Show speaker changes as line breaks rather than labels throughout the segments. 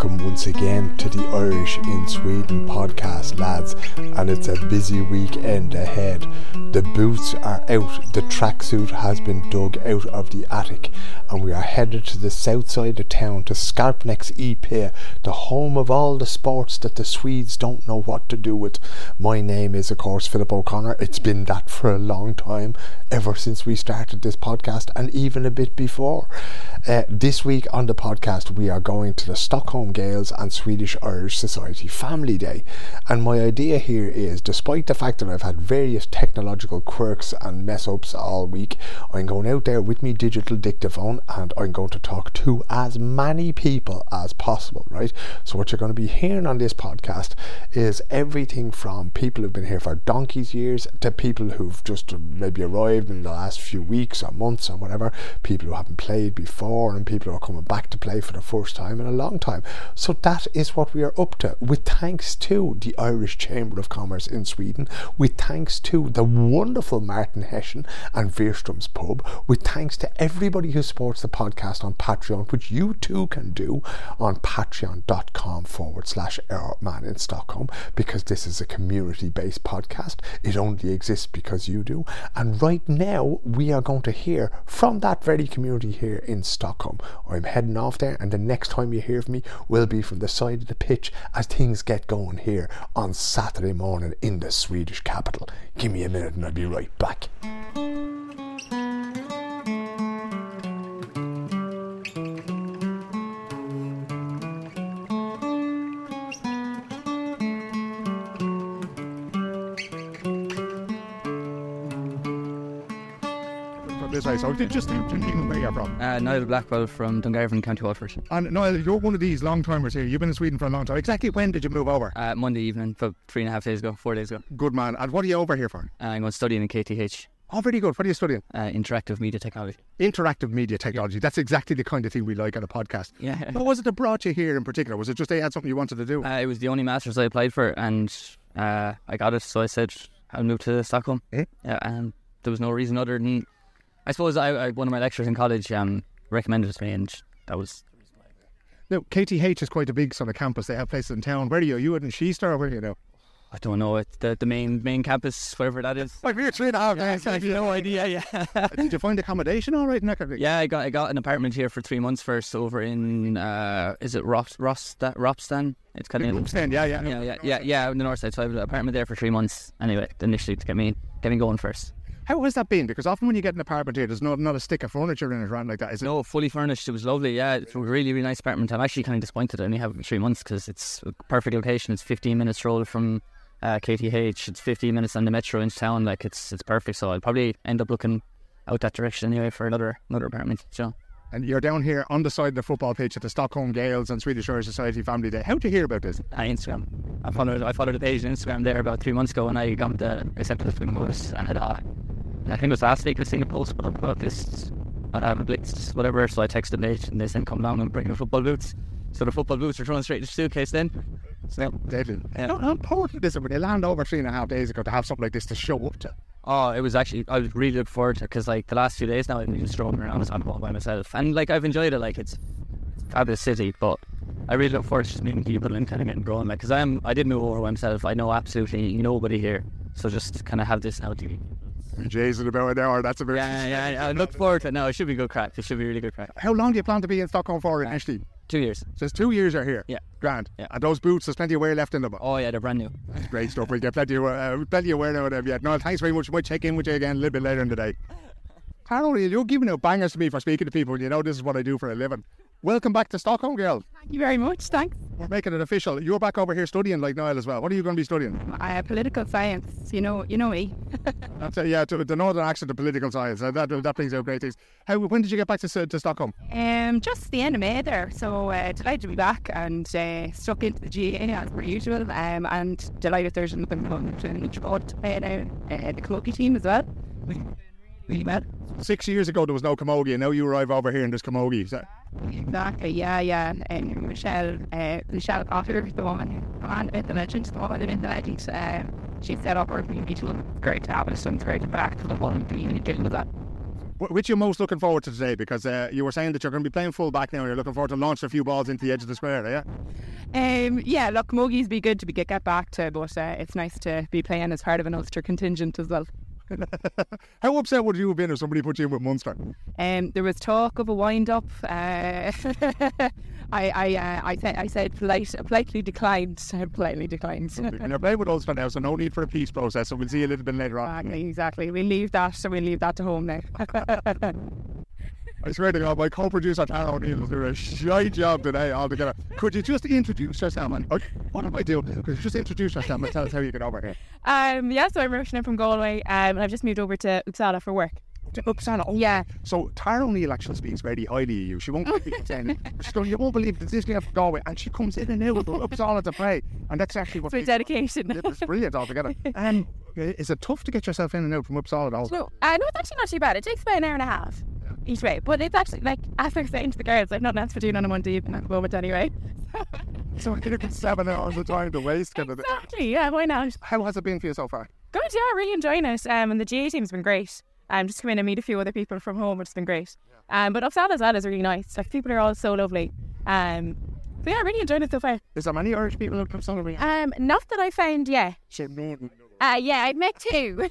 welcome once again to the Irish in Sweden podcast, lads. And it's a busy weekend ahead. The boots are out, the tracksuit has been dug out of the attic, and we are headed to the south side of town to Skarpnäck's IP, the home of all the sports that the Swedes don't know what to do with. My name is, of course, Philip O'Connor. It's been that for a long time, ever since we started this podcast, and even a bit before. Uh, this week on the podcast, we are going to the Stockholm Gaels and Swedish Irish Society Family Day. And my idea here is despite the fact that I've had various technological quirks and mess ups all week, I'm going out there with my digital dictaphone and I'm going to talk to as many people as possible, right? So, what you're going to be hearing on this podcast is everything from people who've been here for donkey's years to people who've just maybe arrived in the last few weeks or months or whatever, people who haven't played before, and people who are coming back to play for the first time in a long time. So that is what we are up to, with thanks to the Irish Chamber of Commerce in Sweden, with thanks to the wonderful Martin Hessian and Veerstrom's Pub, with thanks to everybody who supports the podcast on Patreon, which you too can do on patreon.com forward slash Man in Stockholm, because this is a community based podcast. It only exists because you do. And right now, we are going to hear from that very community here in Stockholm. I'm heading off there, and the next time you hear from me will be from the side of the pitch as things get going here on Saturday morning in the Swedish capital. Give me a minute and I'll be right back.
Ice. So did just thinking where you're from.
Uh, Niall Blackwell from Dungarvan, County Waterford.
And Noel, you're one of these long timers here. You've been in Sweden for a long time. Exactly when did you move over?
Uh, Monday evening, about three and a half days ago, four days ago.
Good man. And what are you over here for?
Uh, I'm going studying in KTH,
Oh, very good. What are you studying?
uh, Interactive Media Technology.
Interactive media technology. That's exactly the kind of thing we like on a podcast.
Yeah.
What was it that brought you here in particular? Was it just they had something you wanted to do?
Uh, it was the only master's I applied for, and uh, I got it, so I said I'll move to Stockholm.
Eh?
Yeah, and there was no reason other than, I suppose I, I one of my lecturers in college um, recommended it to me, and that was
now, KTH is quite a big sort of campus. They have places in town. Where are you? Are you in Kista or where are you now?
I don't know it the the main main campus wherever that is.
Like here, three and a half
I
days.
have no idea. Yeah.
Did you find accommodation all right in that kind of?
Yeah, I got I got an apartment here for three months first over in uh is it Ross Ross Ropsten? It's kind of
Understand? Yeah, yeah.
yeah yeah yeah yeah on the north side. So I have an apartment there for three months anyway. Initially to get me get me going first.
How has that been? Because often when you get an apartment here, there's not, not a stick of furniture in it around like that. Is it?
No, fully furnished. It was lovely. Yeah, it's a really really nice apartment. I'm actually kind of disappointed. I only have it for three months because it's a perfect location. It's 15 minutes roll from uh, KTH. It's 15 minutes on the metro into town. Like it's it's perfect. So I'll probably end up looking out that direction anyway for another another apartment. So.
And you're down here on the side of the football pitch at the Stockholm Gaels and Swedish Irish Society Family Day. How did you hear about this?
uh, Instagram. I followed I followed the page on Instagram there about three months ago, and I got the accepted the notice, and uh, I think it was last week I seen a post about, this, having blitz, whatever. So I texted Nate, and they said come down and bring your football boots. So the football boots are thrown straight in the suitcase then. So
Deadly.
Yeah.
How, how important is it when they land over three and a half days ago to have something like this to show up to?
Oh, it was actually I was really looking forward to because like the last few days now I've been strolling around on ball by myself, and like I've enjoyed it. Like it's, fabulous city, but I really look forward to just meeting people and kind of getting going. Like because I'm I did move over by myself. I know absolutely nobody here, so just kind of have this now. To,
Jason about an hour, that's a bit.
yeah, yeah, yeah, I look forward to it. No, it should be good crack. It should be really good crack.
How long do you plan to be in Stockholm for initially?
Two years.
So it's two years you're here.
Yeah.
Grand.
Yeah.
And those boots, there's plenty of wear left in them.
Oh yeah, they're brand new.
Great stuff. We'll get plenty of, uh, plenty of wear out of them yet. No, thanks very much. We might check in with you again a little bit later in the day. Carol, you're giving out bangers to me for speaking to people. You know this is what I do for a living. Welcome back to Stockholm, girl.
Thank you very much. Thanks.
We're making it official. You're back over here studying like Niall as well. What are you going to be studying?
I have political science. You know, you know me.
That's uh, yeah, to the northern accent of political science. Uh, that that brings out great things. How when did you get back to to Stockholm?
Um, just the end of May there. So uh, delighted to be back and uh, stuck into the GAA as per usual. Um, and delighted there's nothing fun to about to play now. Uh, the Camogie team as well. Really well.
Six years ago there was no camogie, and now you arrive over here and there's camogie. Is that-
Exactly. Yeah, yeah. And Michelle, uh, Michelle Cotter, the woman, on the legend, the woman in the legend. Uh, she set up her community. To look great to have. So it's great back to the one community with that.
Wh- Which you're most looking forward to today? Because uh, you were saying that you're going to be playing full back now. and You're looking forward to launching a few balls into the edge of the square, yeah?
Um, yeah, look, Muggies be good to be get, get back to, but uh, it's nice to be playing as part of an Ulster contingent as well.
How upset would you have been if somebody put you in with Munster?
Um, there was talk of a wind up. Uh, I I uh, I said I said polite, politely declined. politely declined.
And you're playing with Ulster now, so no need for a peace process. So we'll see you a little bit later on.
exactly, exactly. We leave that. So we leave that to home now.
I swear to God, my co-producer Tara O'Neill is doing a shy job today altogether. Could you just introduce yourself? And, oh, what am I doing? Could you just introduce yourself and tell us how you get over here?
um, yeah, so I'm rushing from Galway, um, and I've just moved over to Uppsala for work.
To Uppsala. Oh,
Yeah.
So Tara O'Neill actually speaks very highly of you. She won't believe it saying She goes, you won't believe that this girl from Galway and she comes in and out of Uppsala to play. And that's actually what
It's dedication.
It's brilliant altogether. Um, is it tough to get yourself in and out from Uppsala at all?
No, uh, no, it's actually not too bad. It takes about an hour and a half each way, but it's actually like as I was saying to the girls, I've nothing else for doing on a Monday evening at the moment anyway.
So I think it's seven hours of time to waste. Kind of thing.
Exactly, yeah, why not?
How has it been for you so far?
Good, yeah, really enjoying it. Um, and the GAA team's been great. Um, just come in and meet a few other people from home, which has been great. Um, but Uppsala as well is really nice. Like people are all so lovely. Um, so yeah, really enjoying it so far.
Is there many Irish people in Uppsala?
Um, not that I found yet. Uh, yeah, I've met two.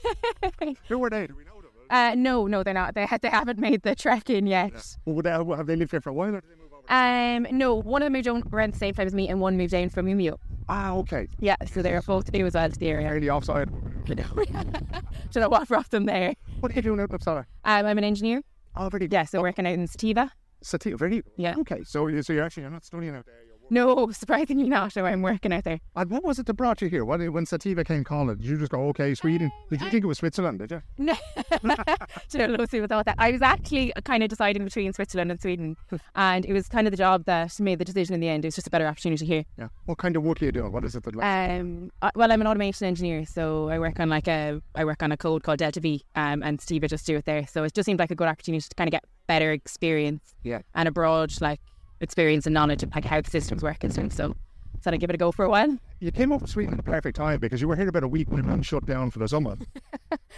Who were they? Do we know?
Uh, no, no, they're not. They ha- they haven't made the trek in yet.
Well, would they, have they lived here for a while or did they move over?
Um, no, one of them moved on around the same time as me, and one moved down from Umeå.
Ah, okay.
Yeah, so they're both new as well to the area.
Fairly offside.
Don't know what brought them there.
What are you doing out in Uppsala?
Um, I'm an engineer.
Oh, very
Yeah, so working out in Cytiva.
Cytiva, very
Yeah.
Okay, so so you're actually you're not studying out there.
No, surprisingly not. So I'm working out there.
And what was it that brought you here? What when Cytiva came calling? Did you just go okay, Sweden? Did you think it was Switzerland? Did you?
No, don't know who thought that. I was actually kind of deciding between Switzerland and Sweden, and it was kind of the job that made the decision in the end. It was just a better opportunity here.
Yeah. What kind of work are you doing? What is it that? Like?
Um, well, I'm an automation engineer, so I work on like a I work on a code called Delta V, um, and Steve just do it there. So it just seemed like a good opportunity to kind of get better experience,
Yeah.
and abroad, like experience and knowledge of like how the systems work and stuff. So, so I give it a go for a while.
you came up to Sweden at the perfect time because you were here about a week when everyone shut down for the summer.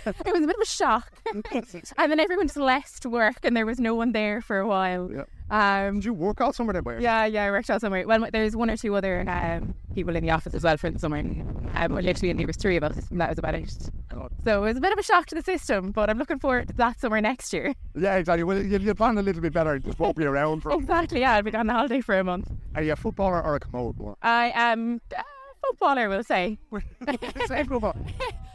It was a bit of a shock, and then everyone just left work, and there was no one there for a while.
Yeah.
Um,
Did you work out somewhere there? By?
Yeah, yeah, I worked out somewhere. Well, there's one or two other um, people in the office as well for the summer. Um, literally, there was three of us, and that was about it.
God.
So it was a bit of a shock to the system, but I'm looking forward to that summer next year.
Yeah, exactly. Well, you, you plan a little bit better. Just won't be around for.
Exactly, yeah, I'll be on holiday for a month.
Are you a footballer or a camóg?
I am a footballer, we'll say.
Say football.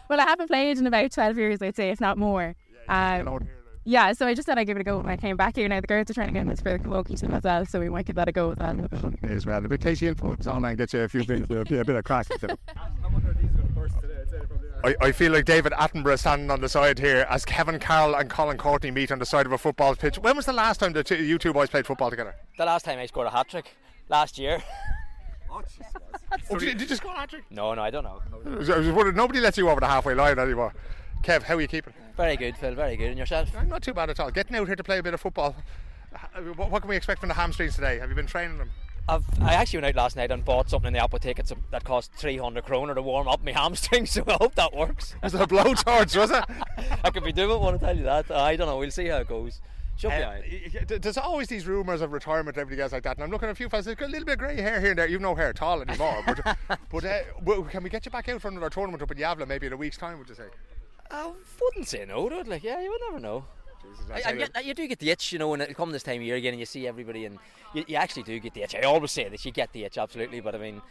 Well, I haven't played in about 12 years, I'd say, if not more. Um,
Out here,
yeah, so I just said I'd give it a go when I came back here. Now the girls are trying to get us for the Camogie team as well, so we might give that a go as well.
like. As well. If it takes you info, it's online, get you a few bits, a bit, a bit of crack. I, I feel like David Attenborough standing on the side here as Kevin Carroll and Colin Courtney meet on the side of a football pitch. When was the last time that you two boys played football together?
The last time I scored a hat trick last year.
Oh, did, did you score a hat trick?
No, no, I don't know.
I was wondering, nobody lets you over the halfway line anymore. Kev, how are you keeping?
Very good, Phil. Very good. And yourself?
I'm not too bad at all. Getting out here to play a bit of football. What, can we expect from the hamstrings today? Have you been training them?
I've, I actually went out last night and bought something in the apotheke it's- that cost 300 kroner to warm up my hamstrings, so I hope that works.
Was it a blowtorch, was it?
I could be doing one, I tell you that. I don't know. We'll see how it goes. Should
Uh, y- there's always these rumours of retirement and everything else like that, and I'm looking at a few fellas. They've got a little bit of grey hair here and there. You've no hair at all anymore. but but uh, can we get you back out for another tournament up in Gävle maybe in a week's time? Would you say?
I wouldn't say no to it. Like, yeah, you would never know. I, get, you do get the itch, you know, when it comes this time of year again and you see everybody and you, you actually do get the itch. I always say this, you get the itch, absolutely, but I mean,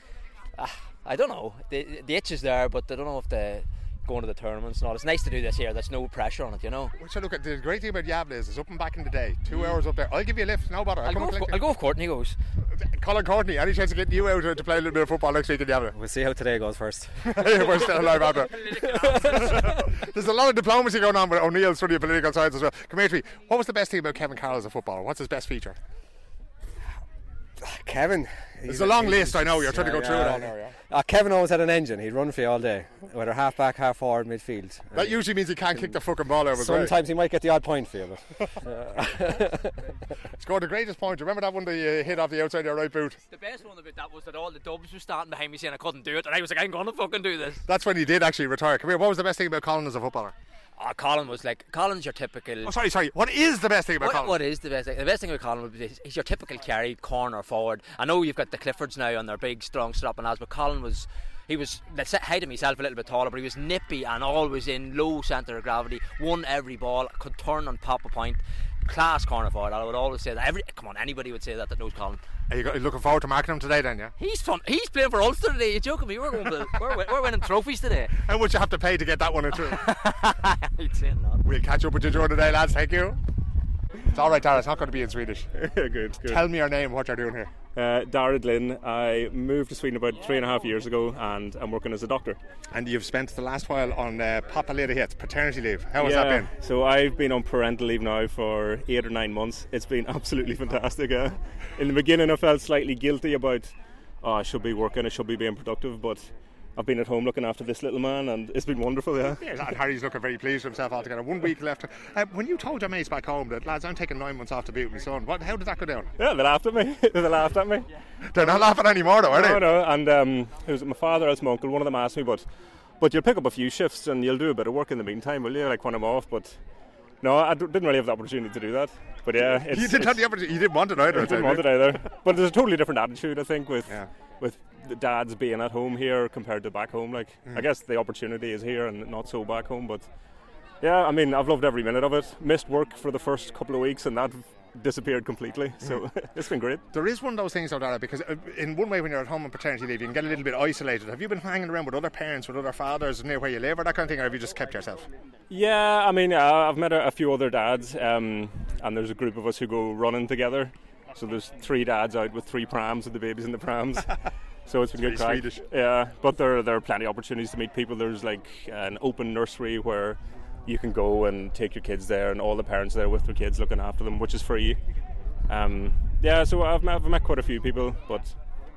uh, I don't know. The, the itch is there, but I don't know if the going to the tournaments and all. It's nice to do this here, there's no pressure on it, you know.
Which I look, at the great thing about Gävle is it's up and back in the day. Two mm. hours up there. I'll give you a lift, no bother. I'll,
I'll
come
go,
and
if,
collect
I'll
you.
go if Courtney goes.
Colin Courtney, any chance of getting you out to play a little bit of football next week in Gävle?
We'll see how today goes first.
We're still alive after. There's a lot of diplomacy going on with O'Neill studying political science as well. Come here to me. What was the best thing about Kevin Carroll as a footballer? What's his best feature?
Kevin.
It's a long list, I know. You're trying to go through it all now, yeah.
Uh, Kevin always had an engine. He'd run for you all day, whether half back, half forward, midfield.
That usually means he can't kick the fucking ball over.
Sometimes he might get the odd point for you, but
Scored the greatest point. Remember that one that you hit off the outside of your right boot?
The best one about that was that all the dubs were standing behind me saying I couldn't do it, and I was like, I'm going to fucking do this.
That's when he did actually retire. Come here. What was the best thing about Colin as a footballer?
Oh, Colin was like Colin's your typical.
Oh, sorry, sorry. What is the best thing about
What,
Colin?
what is the best thing? The best thing about Colin would be he's your typical Kerry corner forward. I know you've got the Cliffords now on their big, strong, strapping lads, but Colin was. He was, let's say, height of himself a little bit taller, but he was nippy and always in low centre of gravity. Won every ball, could turn and pop a point. Class corner forward. I would always say that. Every come on, anybody would say that that knows Colin.
Are you looking forward to marking him today, then? Yeah.
He's fun. He's playing for Ulster today. You're joking me? We're going to, we're, we're winning trophies today.
How much you have to pay to get that one or two?
He'd say not.
we'll catch up with you during the day, lads. Thank you. It's all right, Dara. It's not going to be in Swedish.
good, good.
Tell me your name. What you're doing here.
Uh, Dara Glynn. I moved to Sweden about three and a half years ago, and I'm working as a doctor.
And you've spent the last while on uh, pappaledighet paternity leave. How has
yeah,
that been?
So I've been on parental leave now for eight or nine months. It's been absolutely fantastic. Uh, in the beginning, I felt slightly guilty about, oh, I should be working, I should be being productive, but I've been at home looking after this little man, and it's been wonderful. Yeah.
Yeah, and Harry's looking very pleased with himself altogether. One week left. Uh, when you told your mates back home that, lads, I'm taking nine months off to be with my son, what, how did that go down?
Yeah, they laughed at me. they laughed at me.
They're not laughing anymore, though, are
No,
they?
no, and um, it was my father, as my uncle. One of them asked me, but but you'll pick up a few shifts and you'll do a bit of work in the meantime, will you? Like when I'm off, but no, I d- didn't really have the opportunity to do that. But yeah, it's,
You didn't have the opportunity. You didn't want it either.
I didn't want it either. But there's a totally different attitude, I think, with
Yeah.
with the dads being at home here compared to back home. Like,
Mm.
I guess the opportunity is here and not so back home. But yeah, I mean, I've loved every minute of it. Missed work for the first couple of weeks, and that disappeared completely. So it's been great.
There is one of those things, though, Dara, because uh, in one way, when you're at home on paternity leave, you can get a little bit isolated. Have you been hanging around with other parents, with other fathers near where you live, or that kind of thing, or have you just kept yourself?
Yeah, I mean, uh, I've met a, a few other dads, um, and there's a group of us who go running together. So there's three dads out with three prams and the babies in the prams. so it's been good crack.
Swedish.
Yeah, but there there are plenty of opportunities to meet people. There's like an open nursery where you can go and take your kids there, and all the parents there with their kids looking after them, which is free. Um, yeah, so I've met, I've met quite a few people, but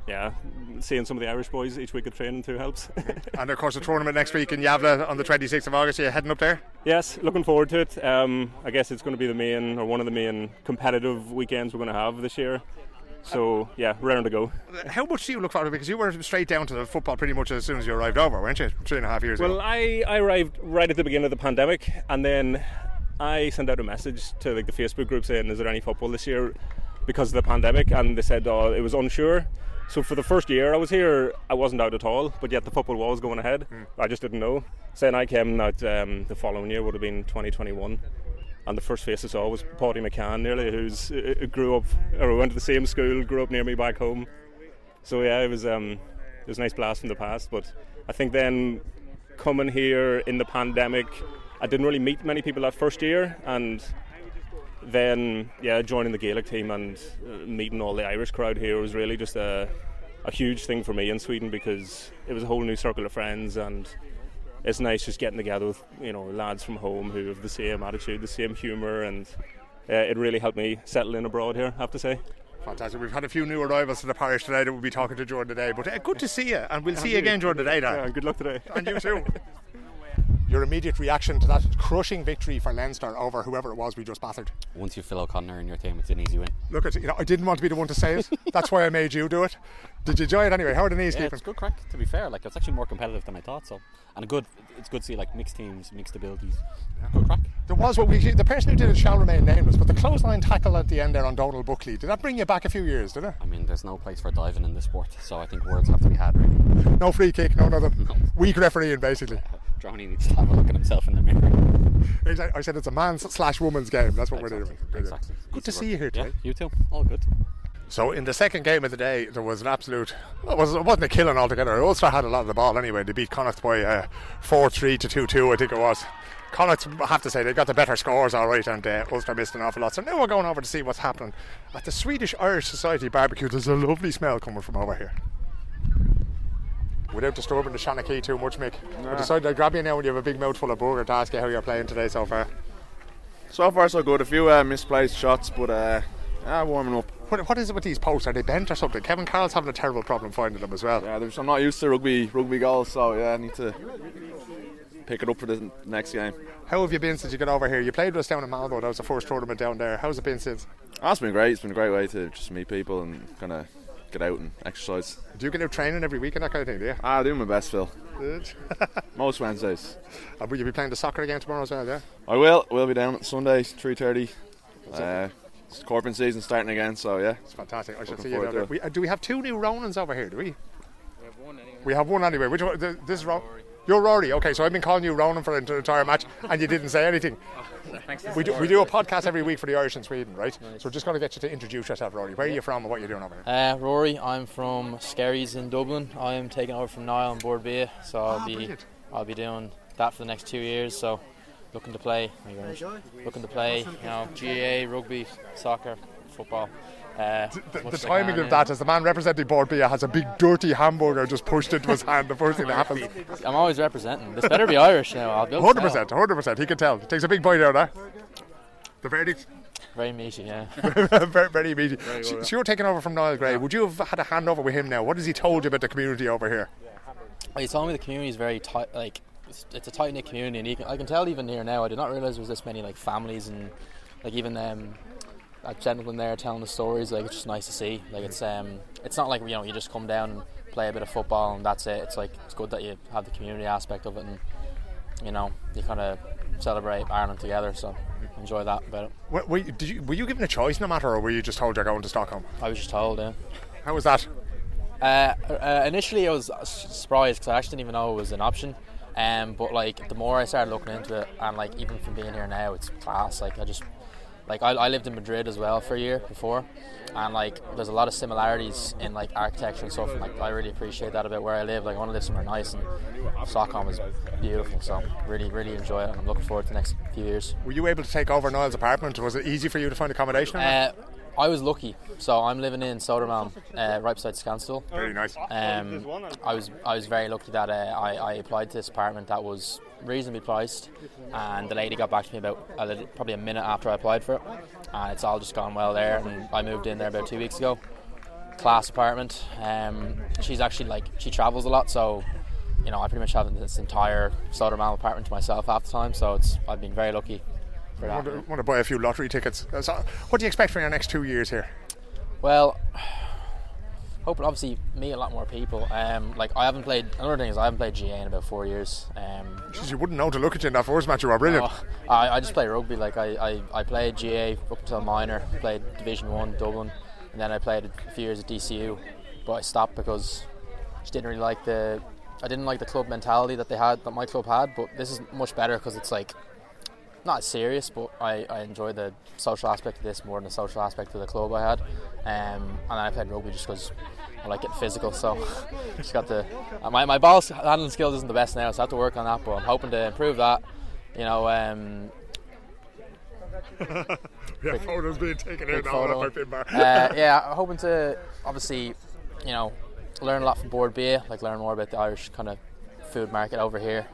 yeah, seeing some of the Irish boys each week at training too helps.
And of course, the tournament next week in Gävle on the 26th of August. Are you heading up there?
Yes, looking forward to it. Um, I guess it's going to be the main or one of the main competitive weekends we're going to have this year. So yeah, round to go.
How much do you look forward to? Because you were straight down to the football pretty much as soon as you arrived over, weren't you? Three and a half years
Well,
ago.
I, I arrived right at the beginning of the pandemic, and then I sent out a message to like the Facebook group saying, "Is there any football this year?" Because of the pandemic, and they said, "Oh, it was unsure." So for the first year I was here, I wasn't out at all, but yet the football was going ahead. I just didn't know. Then I came out um, the following year, would have been 2021. And the first face I saw was Paddy McCann, nearly, who's uh, grew up or went to the same school, grew up near me back home. So yeah, it was um, it was a nice blast from the past. But I think then coming here in the pandemic, I didn't really meet many people that first year, and then yeah, joining the Gaelic team and uh, meeting all the Irish crowd here was really just a a huge thing for me in Sweden because it was a whole new circle of friends and. It's nice just getting together with you know lads from home who have the same attitude, the same humour, and uh, it really helped me settle in abroad here. I have to say.
Fantastic. We've had a few new arrivals to the parish today that we'll be talking to during the day. But uh, good to see you, and we'll see you again during the day, Dara.
Yeah, good luck today.
And you too. Your immediate reaction to that crushing victory for Leinster over whoever it was we just battered.
Once you Phil O'Connor in your team, it's an easy win.
Look at you know, I didn't want to be the one to say it. That's why I made you do it. Did you enjoy it anyway? How are the knees
Yeah,
keeping?
it's good crack. To be fair, like it's actually more competitive than I thought. So, and a good, it's good to see like mixed teams, mixed abilities. Good crack.
There was what we the person who did it shall remain nameless, but the clothesline tackle at the end there on Donald Buckley, did that bring you back a few years, did it?
I mean, there's no place for diving in this sport, so I think words have to be had. Really.
No free kick, no nothing. Weak refereeing basically.
Uh, Droney needs to have a look at himself in the mirror.
Exactly. I said it's a man's slash woman's game. That's what we're doing.
Exactly. exactly.
Good to
Easy
see you here
Yeah, you too. All good.
So in the second game of the day, there was an absolute. Well, it, was, it wasn't a killing altogether. Ulster had a lot of the ball anyway. They beat Connacht by uh, four three to two two. I think it was. Connacht, I have to say, they got the better scores, all right, and uh, Ulster missed an awful lot. So now we're going over to see what's happening at the Swedish Irish Society barbecue. There's a lovely smell coming from over here. Without disturbing the Shanachie too much, Mick, I decided I'd grab you now when you have a big mouthful of burger to ask you how you're playing today so far.
So far, so good. A few uh, misplaced shots, but uh, yeah, warming up.
What, what is it with these posts? Are they bent or something? Kevin Carroll's having a terrible problem finding them as well.
Yeah, I'm not used to rugby rugby goals, so yeah, I need to pick it up for the next game.
How have you been since you got over here? You played with us down in Malmo. That was the first tournament down there. How's it been since?
Oh, it's been great. It's been a great way to just meet people and kind of get out and exercise.
Do you get out training every week and that kind of thing? Do you?
Ah, I do my best, Phil.
Good.
Most Wednesdays.
Uh, will you be playing the soccer again tomorrow as well? Yeah.
I will. We'll be down at Sunday, three thirty. Uh, it's Korpen season starting again, so yeah.
It's fantastic. I should see you down there. We, uh, do we have two new Ronans over here? Do we? We have one anyway. Which one? th- This is Ron. You're Rory. Okay, so I've been calling you Ronan for the entire match, and you didn't say anything. We do, we do a podcast every week for the Irish in Sweden, right? So we're just going to get you to introduce yourself, Rory. Where are you from and what you're doing over here?
Uh, Rory, I'm from Skerries in Dublin. I'm taking over from Niall on Bord Bia, so I'll
Ah,
be
brilliant.
I'll be doing that for the next two years. So looking to play, looking to play, you know, GAA, rugby, soccer, football. Uh,
The,
as
the
much as I
timing
can,
of
yeah.
that is the man representing Bord Bia has a big dirty hamburger just pushed into his hand. The first thing that happens.
I'm always representing. This better be Irish now. I'll be able
Hundred percent, hundred percent. He can tell. It takes a big bite out of that. The verdict,
Very meaty, yeah.
very, very meaty. So, so you're taking over from Niall Gray. Would you have had a handover with him now? What has he told you about the community over here?
He told me the community is very tight. Like it's, it's a tight knit community, and you can, I can tell even here now. I did not realize there was this many like families and like even um, that gentleman there telling the stories. Like it's just nice to see. Like it's um, it's not like you know you just come down and play a bit of football and that's it. It's like it's good that you have the community aspect of it, and you know you kind of celebrate Ireland together. So enjoy that about it.
Were, were, you, did you, were you given a choice no matter, or were you just told you're going to Stockholm?
I was just told, yeah.
How was that?
Uh, uh, initially, I was surprised because I actually didn't even know it was an option. Um, but like the more I started looking into it, and like even from being here now, it's class. Like I just like I, I lived in Madrid as well for a year before, and like there's a lot of similarities in like architecture and stuff. And like I really appreciate that about where I live. Like I want to live somewhere nice, and Stockholm is beautiful. So really, really enjoy it. and I'm looking forward to the next few years.
Were you able to take over Niall's apartment? Was it easy for you to find accommodation?
Uh, I was lucky, so I'm living in Sodermalm, uh, right beside Skanstull.
Very nice.
Um, I was I was very lucky that uh, I, I applied to this apartment that was reasonably priced, and the lady got back to me about a little, probably a minute after I applied for it, and it's all just gone well there. And I moved in there about two weeks ago. Class apartment. Um, she's actually like she travels a lot, so you know I pretty much have this entire Sodermalm apartment to myself half the time. So it's I've been very lucky for
I want to, want to buy a few lottery tickets. So what do you expect for your next two years here?
Well, hoping obviously meet a lot more people. Um, like I haven't played. Another thing is I haven't played GAA in about four years. Um,
Jeez, you wouldn't know to look at you in that first match. You were brilliant.
oh, I, I just play rugby. Like I, I, I played GAA up until minor. Played Division One Dublin, and then I played a few years at DCU, but I stopped because I just didn't really like the. I didn't like the club mentality that they had, that my club had. But this is much better because it's like not serious, but I, I enjoy the social aspect of this more than the social aspect of the club I had. Um, and then I played rugby just because I like getting physical. So just got to my my ball handling skills isn't the best now, so I have to work on that. But I'm hoping to improve that. You know, um,
yeah, photos being taken in all up by
uh, yeah, I'm hoping to obviously, you know, learn a lot from Bord Bia, like learn more about the Irish kind of food market over here.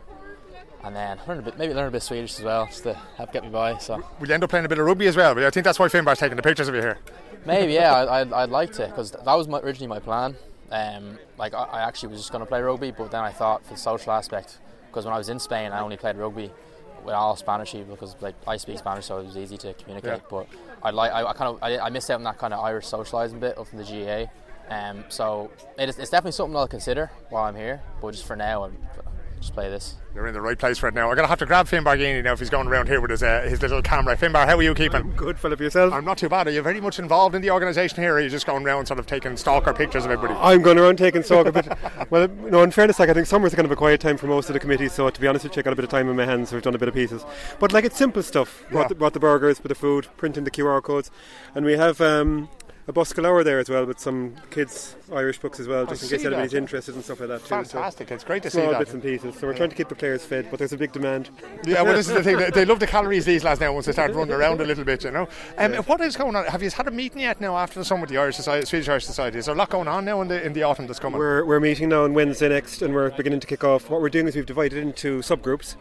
And then learn a bit, maybe learn a bit of Swedish as well, just to help get me by. So
Will you end up playing a bit of rugby as well? I think that's why Finbar's taking the pictures of you here.
Maybe, yeah, I, I'd, I'd like to because that was my, originally my plan. Um, like I, I actually was just going to play rugby, but then I thought for the social aspect, because when I was in Spain, I only played rugby with all Spanish people because like I speak Spanish, so it was easy to communicate.
Yeah.
But I like, I, I kind of, I, I missed out on that kind of Irish socialising bit of the GAA. Um, so it is, it's definitely something I'll consider while I'm here. But just for now, I'll just play this.
You're in the right place for it now. I'm going to have to grab Finbar Gini now if he's going around here with his uh, his little camera. Finbar, how are you keeping?
Good, Philip, yourself?
I'm not too bad. Are you very much involved in the organisation here, or are you just going around sort of taking stalker pictures of everybody?
I'm going around taking stock a bit. well, you know, in fairness, like I think summer's kind of a quiet time for most of the committee. So to be honest with you, I got a bit of time in my hands. So we've done a bit of pieces, but like it's simple stuff. Brought, the, brought the burgers, bit of food, printing the QR codes, and we have um, a bus galore there as well with some kids Irish books as well, just in case anybody's
that.
interested and stuff like that too. So
Fantastic. It's great to see
small
that.
bits and pieces. So we're trying to keep the players fed, but there's a big demand.
Yeah, well, this is the thing. They, they love the calories these lads now once they start running around a little bit, you know. Um, What is going on? Have you had a meeting yet now after the summer with the Irish Society, Swedish Irish Society? Is there a lot going on now in the in the autumn that's coming?
We're, we're meeting now on Wednesday next, and we're beginning to kick off. What we're doing is we've divided into subgroups,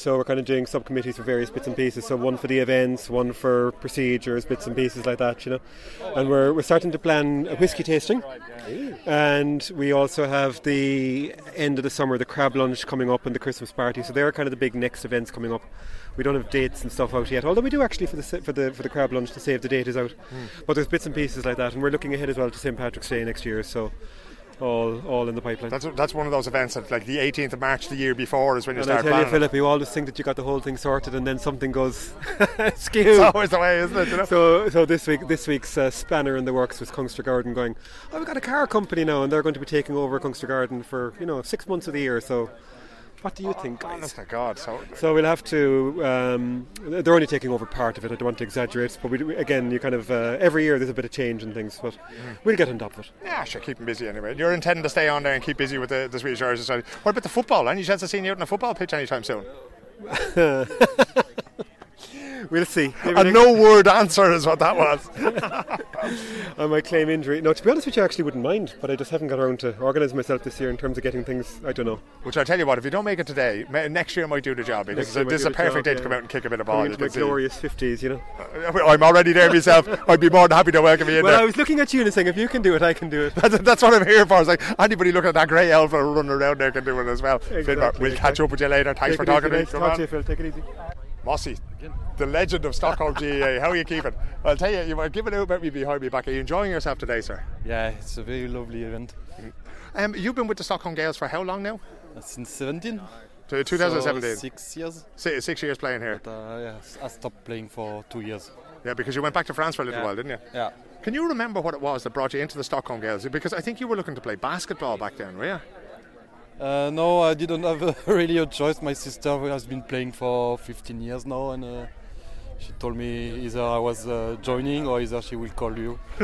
So we're kind of doing subcommittees for various bits and pieces. So one for the events, one for procedures, bits and pieces like that, you know. And we're, we're starting to plan a whiskey tasting. And we also have the end of the summer, the crab lunch coming up and the Christmas party. So they're kind of the big next events coming up. We don't have dates and stuff out yet, although we do actually for the for the for the crab lunch to save the date is out. Hmm. But there's bits and pieces like that, and we're looking ahead as well to St Patrick's Day next year. So all all in the pipeline.
That's that's one of those events that like the 18th of March the year before is when you
And I
start
tell you,
planning.
Philip, you always think that you got the whole thing sorted, and then something goes skew.
It's always the way, isn't it? You know?
So, so this week, this week's uh, spanner in the works was Kungsträdgården going. Oh, we've got a car company now, and they're going to be taking over Kungsträdgården for you know six months of the year. So, what do you think, guys?
Honest to God, so
So we'll have to. Um, they're only taking over part of it. I don't want to exaggerate, but we, again, you kind of uh, every year there's a bit of change and things, but we'll get on top of it.
yeah, sure, keep them busy anyway. You're intending to stay on there and keep busy with the, the Swedish Irish Society. What about the football? Any chance of seeing you out on a football pitch anytime soon?
We'll see.
A no word answer is what that was.
I might claim injury. No, to be honest with you, I actually wouldn't mind, but I just haven't got around to organising myself this year in terms of getting things. I don't know.
Which I tell you what, if you don't make it today, next year I might do the job because
Next year
this is a perfect
job,
day to
yeah.
come out and kick a bit of
Coming
ball.
into my
can see.
glorious fifties, you know.
Uh, I'm already there myself. I'd be more than happy to welcome you in
Well,
there.
I was looking at you and saying, if you can do it, I can do it.
That's, that's what I'm here for. It's like anybody looking at that grey elf running around there can do it as well. Finbar, we'll catch up with you later. Thanks
Take
for talking
easy,
to me.
mate.
Come
Talk
on.
to you, Phil. Take it easy.
Mossy, the legend of Stockholm GAA. How are you keeping? I'll tell you, you give it out about me behind me back. Are you enjoying yourself today, sir?
Yeah, it's a very lovely event.
Um, you've been with the Stockholm Gaels for how long now?
Uh, Since 17.
To 2017.
So six years.
Si- six years playing here.
But, uh, yeah, I stopped playing for two years.
Yeah, because you went back to France for a little
Yeah.
while, didn't you?
Yeah.
Can you remember what it was that brought you into the Stockholm Gaels? Because I think you were looking to play basketball back then, were you?
Uh, no, I didn't have a, really a choice. My sister has been playing for 15 years now, and uh, she told me either I was uh, joining or either she will call you.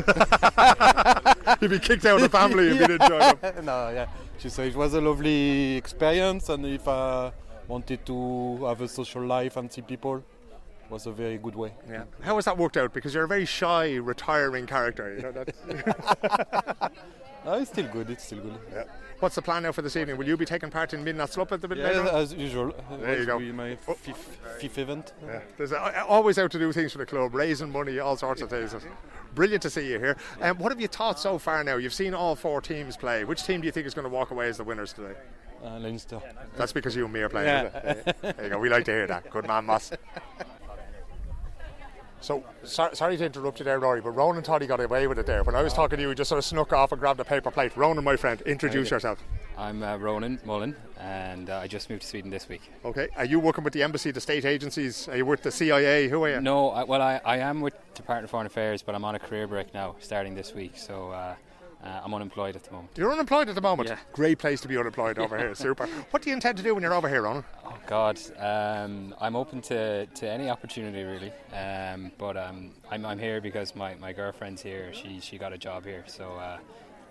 You'd be kicked out of the family if you didn't join up.
no, yeah. She said it was a lovely experience, and if I wanted to have a social life and see people, it was a very good way.
Yeah. How has that worked out? Because you're a very shy, retiring character. You know, that's
No, it's still good. It's still good.
Yeah. What's the plan now for this evening? Will you be taking part in Midnattsloppet at the bit
Yeah,
later?
as usual.
There you go.
my fifth, fifth event.
Yeah. There's a, always out to do things for the club, raising money, all sorts of things. Brilliant to see you here. Um, what have you thought so far now? You've seen all four teams play. Which team do you think is going to walk away as the winners today?
Uh, Leinster.
That's because you and me are playing.
Yeah.
There you go. We like to hear that. Good man, Moss. So, sorry, sorry to interrupt you there, Rory, but Ronan thought he got away with it there. When I was talking to you, he just sort of snuck off and grabbed a paper plate. Ronan, my friend, introduce yourself.
I'm uh, Ronan Mullen, and uh, I just moved to Sweden this week.
Okay. Are you working with the embassy, the state agencies? Are you with the CIA? Who are you?
No, I, well, I, I am with Department of Foreign Affairs, but I'm on a career break now, starting this week, so uh, uh, I'm unemployed at the moment.
You're unemployed at the moment.
Yeah.
Great place to be unemployed over here. Super. What do you intend to do when you're over here, Ronan?
Oh God, um, I'm open to, to any opportunity really, um, but um, I'm, I'm here because my, my girlfriend's here. She she got a job here, so. Uh,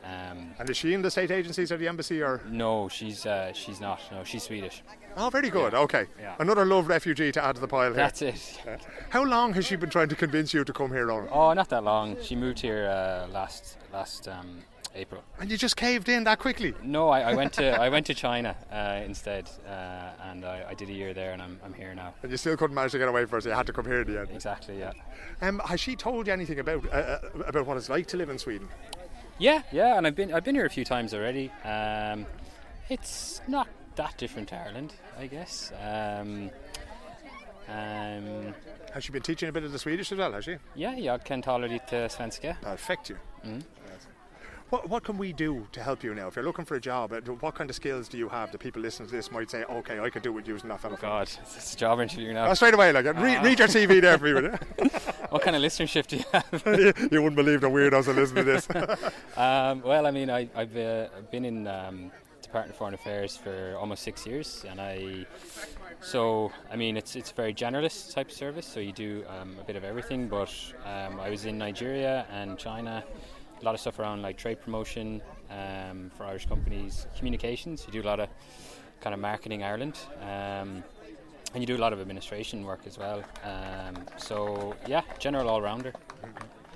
um,
And is she in the state agencies or the embassy or?
no, she's uh, she's not. No, she's Swedish.
Oh, very good.
Yeah.
Okay.
Yeah.
Another love refugee to add to the pile here.
That's it.
Yeah. How long has she been trying to convince you to come here, Ronan?
Oh, not that long. She moved here uh, last last um, April.
And you just caved in that quickly?
No, I, I went to I went to China uh, instead, uh, and I, I did a year there, and I'm, I'm here now.
And you still couldn't manage to get away from first. You had to come here in the end.
Exactly. Yeah.
Um, has she told you anything about uh, uh, about what it's like to live in Sweden?
Yeah, yeah, and I've been I've been here a few times already. Um, it's not that different to Ireland, I guess. Um, um,
has she been teaching a bit of the Swedish as well? Has she?
Yeah, jag kan tala lite svenska.
Perfect you.
Mm.
What, what can we do to help you now? If you're looking for a job, uh, what kind of skills do you have that people listening to this might say, okay, I could do it using that fella?
God, it's a job interview now.
Oh, straight away, like, read,
Ah.
read your CV there for you?
what kind of listenership do you have?
you wouldn't believe the weirdos that listen to this.
um, well, I mean, I, I've uh, been in um, Department of Foreign Affairs for almost six years, and I so I mean it's it's a very generalist type of service. So you do um, a bit of everything. But um, I was in Nigeria and China, a lot of stuff around like trade promotion um, for Irish companies, communications. You do a lot of kind of marketing Ireland. Um, and you do a lot of administration work as well. Um, so yeah, general all rounder.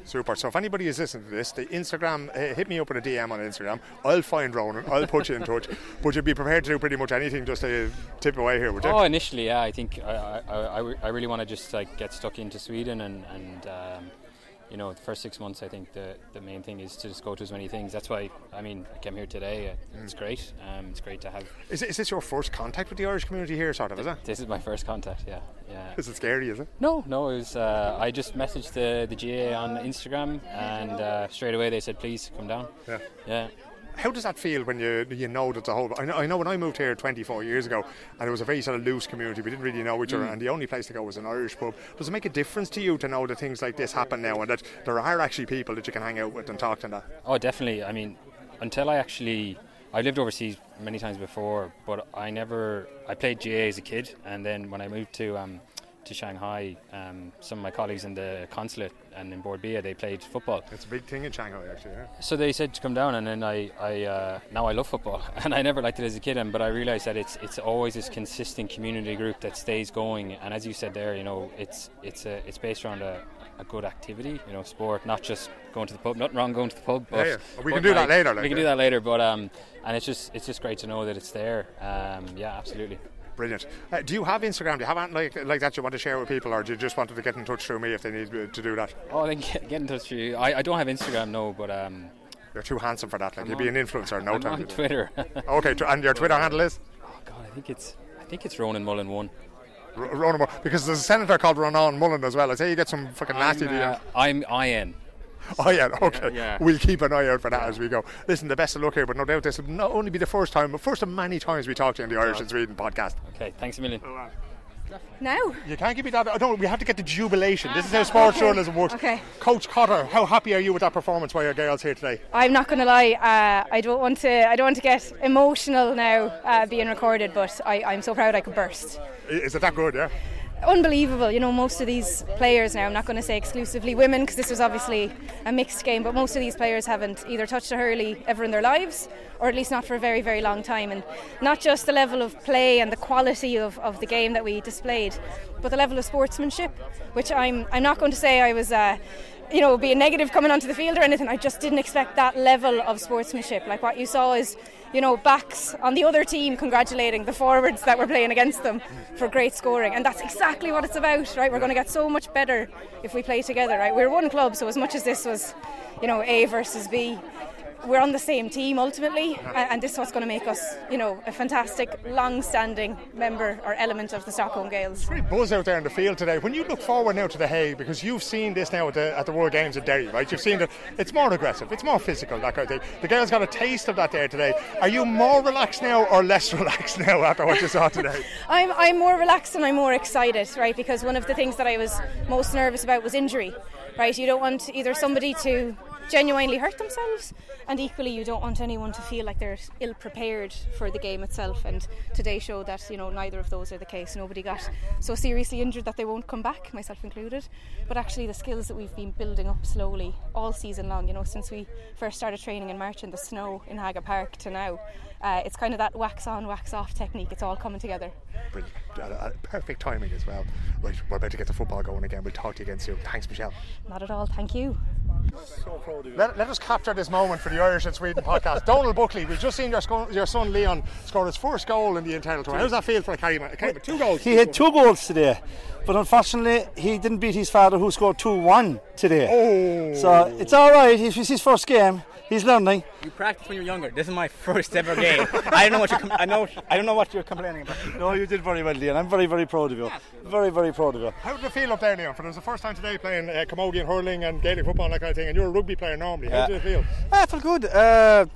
Super. So if anybody is listening to this, the Instagram, uh, hit me up with a DM on Instagram. I'll find Ronan. I'll put you in touch. But you'd be prepared to do pretty much anything just to tip away here, would you?
Oh, initially, yeah. I think I, I, I, I really want to just like get stuck into Sweden and and um, you know the first six months. I think the the main thing is to just go to as many things. That's why I mean I came here today. Uh, It's great. Um, it's great to have.
Is, it, is this your first contact with the Irish community here, sort of? Is it?
This is my first contact. Yeah, yeah.
Is it scary? Is it?
No, no. It was. Uh, I just messaged the the GAA on Instagram, and uh, straight away they said, "Please come down."
Yeah.
Yeah.
How does that feel when you you know that the whole? I know, I know when I moved here 24 years ago, and it was a very sort of loose community. We didn't really know each other,
Mm.
and the only place to go was an Irish pub. Does it make a difference to you to know that things like this happen now, and that there are actually people that you can hang out with and talk to? And that.
Oh, definitely. I mean, until I actually, I lived overseas many times before, but I never. I played GAA as a kid, and then when I moved to um, to Shanghai, um, some of my colleagues in the consulate and in Bord Bia, they played football.
It's a big thing in Shanghai, actually. Yeah.
So they said to come down, and then I, I uh, now I love football, and I never liked it as a kid, and but I realised that it's it's always this consistent community group that stays going, and as you said there, you know, it's it's a, it's based around a, a good activity, you know, sport, not just going to the pub. Nothing wrong going to the pub, but
yeah. We
but
can do that later, like,
we can
yeah.
do that later, but um, and it's just it's just great to know that it's there. Um, yeah, absolutely.
Brilliant. Uh, do you have Instagram? Do you have anything like, like that you want to share with people, or do you just wanted to get in touch through me if they need uh, to do that?
Oh, then get, get in touch with you. I, I don't have Instagram, no, but um,
You're too handsome for that. Like
I'm
you'd be an influencer. in No
I'm
time.
on Twitter.
okay, and your Twitter handle is Oh,
God, I think it's I think it's Ronan Mullen one.
R- Ronan Mullen, because there's a senator called Ronan Mullen as well. I say you get some fucking nasty
I'm,
DMs.
uh, I'm IN.
Oh yeah, okay.
yeah.
We'll keep an eye out for that as we go. Listen, the best of luck here, but no doubt this will not only be the first time, but first of many times we talk to you in the Irish and Sweden podcast.
Okay, thanks a million.
Now?
You can't give me that. I don't. We have to get the jubilation. This is how sports
Okay.
journalism works.
Okay.
Coach Cotter, how happy are you with that performance by your girls here today?
I'm not going to lie. Uh, I don't want to. I don't want to get emotional now, uh, being recorded. But I, I'm so proud I could burst.
Is it that good? Yeah.
Unbelievable. You know, most of these players now. I'm not going to say exclusively women because this was obviously a mixed game. But most of these players haven't either touched a hurley ever in their lives, or at least not for a very, very long time. And not just the level of play and the quality of, of the game that we displayed, but the level of sportsmanship, which I'm. I'm not going to say I was. Uh, you know, being negative coming onto the field or anything. I just didn't expect that level of sportsmanship. Like what you saw is, you know, backs on the other team congratulating the forwards that were playing against them for great scoring. And that's exactly what it's about, right? We're going to get so much better if we play together, right? We're one club, so as much as this was, you know, A versus B, we're on the same team ultimately, and this is what's going to make us, you know, a fantastic, long-standing member or element of the Stockholm Gaels.
Great buzz out there in the field today. When you look forward now to the hay, because you've seen this now at the, at the World Games in Derry, right? You've seen that it's more aggressive, it's more physical, that kind of thing. The Gaels got a taste of that there today. Are you more relaxed now or less relaxed now after what you saw today?
I'm, I'm more relaxed and I'm more excited, right? Because one of the things that I was most nervous about was injury, right? You don't want either somebody to genuinely hurt themselves, and equally you don't want anyone to feel like they're ill prepared for the game itself. And today showed that you know neither of those are the case. Nobody got so seriously injured that they won't come back, myself included. But actually, the skills that we've been building up slowly all season long, you know, since we first started training in March in the snow in Haga Park to now. Uh, it's kind of that wax on, wax off technique. It's all coming together.
Brilliant. Uh, uh, perfect timing as well. Right, we're about to get the football going again. We'll talk to you again soon. Thanks, Michelle.
Not at all. Thank you.
Let, let us capture this moment for the Irish and Sweden podcast. Donald Buckley, we've just seen your, sco- your son Leon score his first goal in the internal tour. How does that feel for a Kerry man? Kerry man, Two goals.
He had two goals today, but unfortunately he didn't beat his father, who scored two one today.
Oh.
So it's all right. It's his first game. He's learning.
You practice when you're younger. This is my first ever game. I don't know what you're. Com- I know. I don't know what you're complaining about.
No, you did very well, Leon. I'm very, very proud of you. Very, very proud of you.
How did it feel up there, Leon? For it was the first time today playing uh, Camogie and hurling and Gaelic football and that kind of thing, and you're a rugby player normally. How
Yeah.
did it feel?
I felt good. Uh,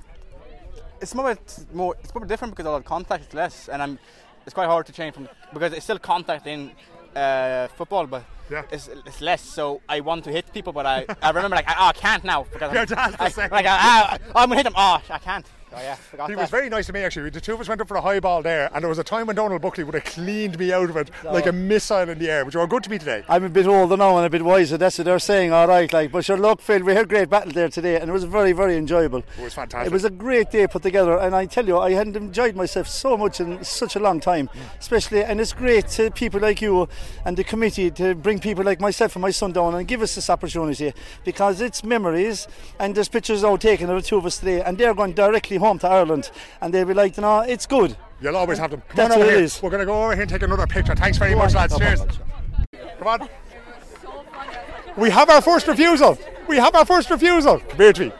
it's more, it's more. It's more different because a lot of contact is less, and I'm. It's quite hard to change from because it's still contact in uh, football, but it's, it's less. So I want to hit people, but I, I remember like I, oh, I can't now because I'm, I, like I, I, I'm gonna hit them. Oh, I can't. Oh yeah, forgot
He
that.
was very nice to me actually. The two of us went up for a high ball there, and there was a time when Donald Buckley would have cleaned me out of it oh. like a missile in the air. But you are good to me today.
I'm a bit older now and a bit wiser. That's what they're saying. All right, like, but sure, look, Phil, we had a great battle there today, and it was very, very enjoyable.
It was fantastic.
It was a great day put together, and I tell you, I hadn't enjoyed myself so much in such a long time, especially. And it's great to people like you and the committee to bring people like myself and my son down and give us this opportunity because it's memories, and there's pictures all taken of the two of us today, and they're going directly home to Ireland, and they'll be like, you know, it's good.
You'll always have them. Come
That's
on over
what it
here.
is.
We're going to go over here and take another picture. Thanks very much, lads. Cheers. Come on. We have our first refusal. We have our first refusal. Come here to me.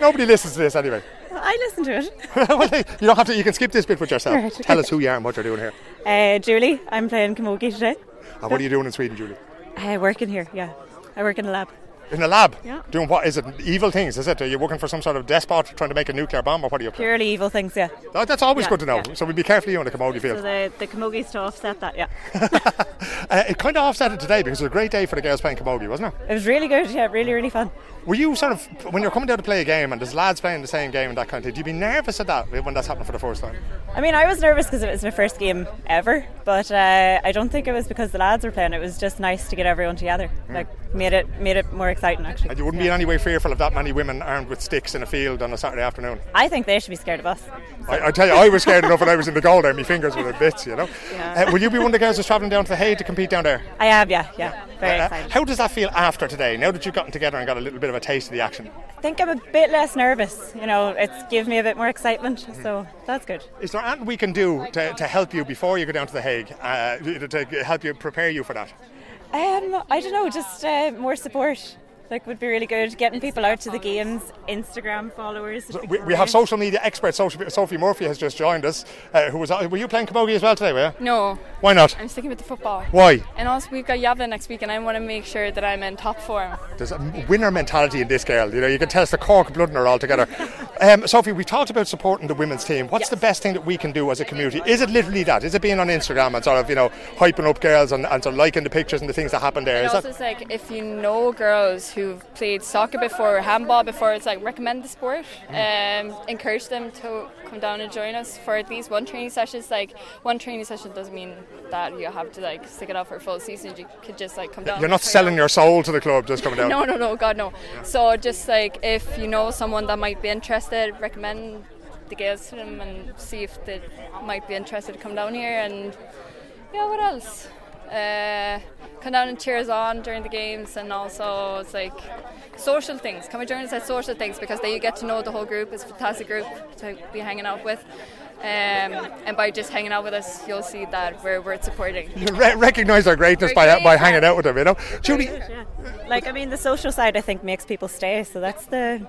Nobody listens to this anyway.
I listen to it.
well, you don't have to. You can skip this bit with yourself.
Right,
Tell us who you are and what you're doing here.
Uh, Julie, I'm playing Camogie today.
And what are you doing in Sweden, Julie?
I work in here, yeah. I work in a lab.
In a lab.
Yeah.
Doing what? Is it evil things? Is it? Are you working for some sort of despot trying to make a nuclear bomb, or what are you?
Purely evil things, yeah.
Oh, that's always
Yeah,
good to know.
yeah.
So we'd be careful you on the Camogie
So the, the Camogie's to offset that, yeah.
Uh, it kind of offset it today because it was a great day for the girls playing Camogie, wasn't it?
It was really good, yeah, really, really fun.
Were you sort of when you're coming down to play a game and there's lads playing the same game and that kind of thing? Do you be nervous at that when that's happening for the first time?
I mean, I was nervous because it was my first game ever, but uh, I don't think it was because the lads were playing. It was just nice to get everyone together. Like, made it made it more exciting, actually.
And you wouldn't be in any way fearful of that many women armed with sticks in a field on a Saturday afternoon.
I think they should be scared of us.
I, I tell you, I was scared enough when I was in the goal there. My fingers were in bits, you know.
Yeah.
Uh, will you be one of the girls that's travelling down to the Hague to compete down there?
I am, yeah, yeah. Very
Uh,
excited.
How does that feel after today? Now that you've gotten together and got a little bit of a taste of the action,
I think I'm a bit less nervous. You know, it's given me a bit more excitement, so that's good.
is there anything we can do to, to help you before you go down to the Hague uh, to help you prepare you for that?
Um, I don't know, just uh, more support. Like, would be really good. Getting people out to the games, Instagram followers. would
We, we have social media expert Sophie, Sophie Murphy has just joined us. Uh, who was were you playing camogie as well today? Were you?
No.
Why not?
I'm sticking with the football.
Why?
And also, we've got Gävle next week, and I want to make sure that I'm in top form.
There's a winner mentality in this girl. You know, you can tell it's the Cork blood in her altogether. um, Sophie, we talked about supporting the women's team. What's the best thing that we can do as a community? Is it literally that? Is it being on Instagram and sort of you know hyping up girls and, and sort of liking the pictures and the things that happen there?
And
Is
also,
that?
it's like if you know girls who've played soccer before, handball before, it's like recommend the sport, um, encourage them to come down and join us for at least one training session. It's like one training session doesn't mean that you have to like stick it out for a full season. You could just like come down.
You're not selling your soul to the club just coming down.
No, no, no, God, no. So just like if you know someone that might be interested, recommend the girls to them and see if they might be interested to come down here. And yeah, what else? Uh, come down and cheer us on during the games, and also it's like social things. Come and join us at social things because then you get to know the whole group. It's a fantastic group to be hanging out with. Um, and by just hanging out with us, you'll see that we're worth supporting.
You re- recognise our greatness by, by hanging out with them, you know. Julie,
Like, I mean, the social side, I think, makes people stay. So that's the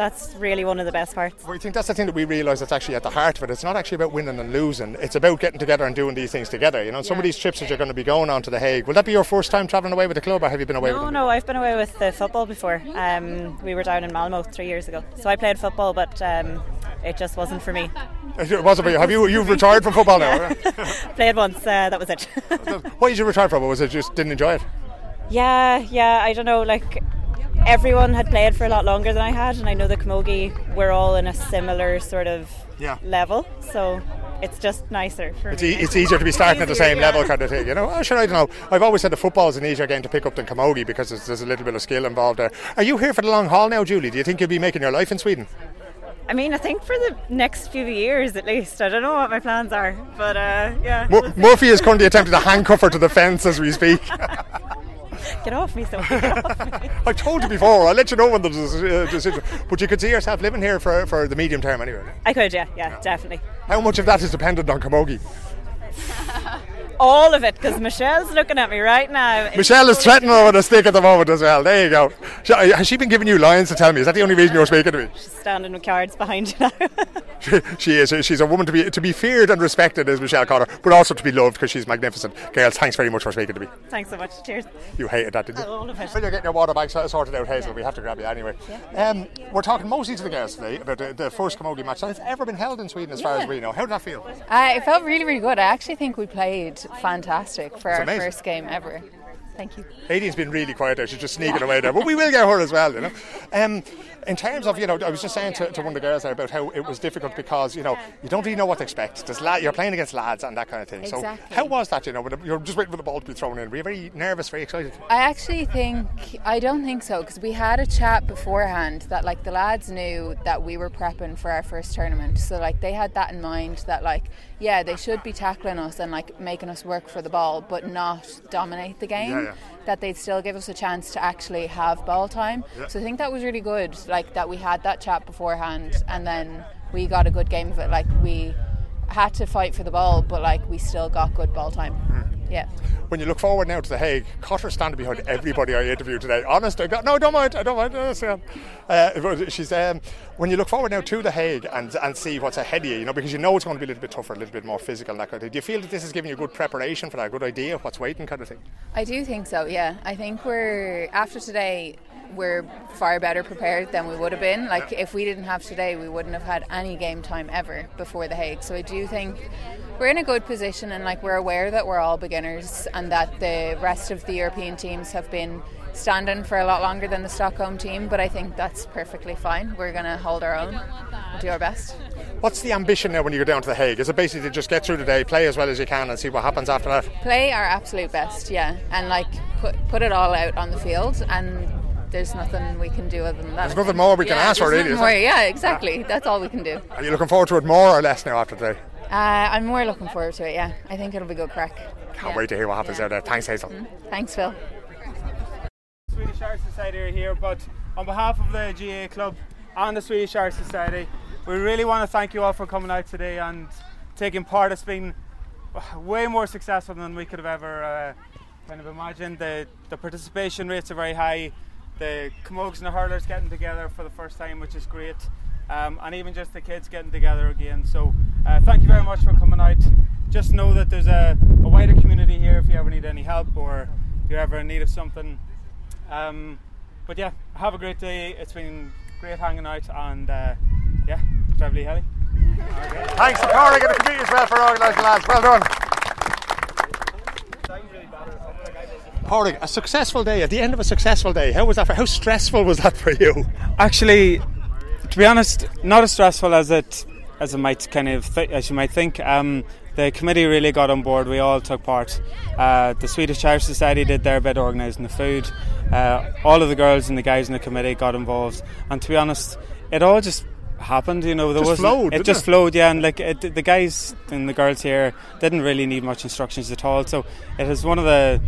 that's really one of the best parts.
I think that's the thing that we realise that's actually at the heart of it. It's not actually about winning and losing. It's about getting together and doing these things together. You know, some of these trips that you're going to be going on to the Hague. Will that be your first time travelling away with the club, or have you been away with
No, no, I've been away with the football before. Um, we were down in Malmo three years ago, so I played football, but um, it just wasn't for me.
It wasn't for you. Have you you've retired from football now?
played once, uh, that was it.
Why did you retire from it? Was it just didn't enjoy it?
yeah, yeah, I don't know. Like everyone had played for a lot longer than I had, and I know the Camogie we're all in a similar sort of
Yeah.
level, so it's just nicer for
It's,
me.
e- it's easier to be starting at the same
yeah.
level kind of thing, you know. Oh, sure, I don't know. I've always said the football is an easier game to pick up than camogie because there's, there's a little bit of skill involved there. Are you here for the long haul now, Julie? Do you think you'll be making your life in Sweden?
I mean, I think for the next few years at least. I don't know what my plans are, but uh, yeah.
Mur- Murphy is currently attempting to handcuff her to the fence as we speak.
Get off me, Sophie. Get off.
I told you before. I'll let you know when there's a uh, decision. But you could see yourself living here for, for the medium term anyway.
I could, yeah, yeah, definitely.
How much of that is dependent on camogie?
All of it, because Michelle's looking at me right now.
Michelle is threatening her with a stick at the moment as well. There you go. Has she been giving you lines to tell me? Is that the only reason you're speaking to me?
She's standing with cards behind you now.
she is. She's a woman to be to be feared and respected, as Michelle Connor, but also to be loved because she's magnificent. Girls, thanks very much for speaking to me.
Thanks so much. Cheers.
You hated that, didn't you?
All of it.
When you're getting your water bag sorted out, Hazel, we have to grab you anyway. Um, we're talking mostly to the girls today about the, the first camogie match that's ever been held in Sweden, as far as we know. How did that feel?
Uh, it felt really, really good. I actually think we played fantastic for
It's
our
amazing.
first game ever. Thank you.
Aideen's been really quiet there. She's just sneaking away there, but we will get her as well. You know. Um, in terms of, you know, I was just saying to, to one of the girls there about how it was difficult because, you know, you don't really know what to expect. There's la- you're playing against lads and that kind of thing.
Exactly.
So how was that, you know, when you're just waiting for the ball to be thrown in? Were you very nervous, very excited?
I actually think I don't think so because we had a chat beforehand that like the lads knew that we were prepping for our first tournament, so like they had that in mind that like yeah they should be tackling us and like making us work for the ball, but not dominate the game.
Yeah, yeah.
That they'd still give us a chance to actually have ball time.
Yeah.
So I think that was really good. Like that we had that chat beforehand, and then we got a good game of it. Like we had to fight for the ball, but like we still got good ball time. Yeah.
When you look forward now to the Hague, Cotter's standing behind everybody I interviewed today. Honest, I got, no, don't mind, I don't mind. Uh, she's um, when you look forward now to the Hague and and see what's ahead of you, you know, because you know it's going to be a little bit tougher, a little bit more physical, and that kind of thing. Do you feel that this is giving you good preparation for that, a good idea of what's waiting, kind of thing?
I do think so, yeah. I think we're, after today, we're far better prepared than we would have been. Like, if we didn't have today, we wouldn't have had any game time ever before The Hague. So I do think we're in a good position and, like, we're aware that we're all beginners and that the rest of the European teams have been standing for a lot longer than the Stockholm team, but I think that's perfectly fine. We're going to hold our own, do our best.
What's the ambition now when you go down to the Hague? Is it basically to just get through the day, play as well as you can, and see what happens after that?
Play our absolute best, yeah, and like put put it all out on the field and there's nothing we can do other than that.
There's nothing more we can
Yeah,
ask for, really,
more. Yeah, exactly. That's all we can do.
Are you looking forward to it more or less now after today?
Uh, I'm more looking forward to it. Yeah, I think it'll be a good crack.
Can't wait to hear what happens there. there. Thanks, Hazel.
Thanks, Phil.
Swedish Art Society are here, but on behalf of the GAA Club and the Swedish Art Society, we really want to thank you all for coming out today and taking part. It's been way more successful than we could have ever uh, kind of imagined. The, the participation rates are very high. The camógs and the hurlers getting together for the first time, which is great. Um, and even just the kids getting together again. So, uh, thank you very much for coming out. Just know that there's a, a wider community here if you ever need any help or you're ever in need of something. Um, but yeah, have a great day. It's been great hanging out, and uh, yeah, drive Lee Helly.
Thanks to Corrigan and the committee as well for organising, lads. Well done. Corrigan, a successful day. At the end of a successful day, how was that? For, how stressful was that for you?
Actually, to be honest, not as stressful as it as it might kind of th- as you might think. Um, the committee really got on board. We all took part. Uh, the Swedish Irish Society did their bit organising the food. Uh, all of the girls and the guys in the committee got involved. And to be honest, it all just happened. You know, there wasn't.
flowed,
it just
it?
flowed, yeah. And like it, the guys and the girls here didn't really need much instructions at all. So it is one of the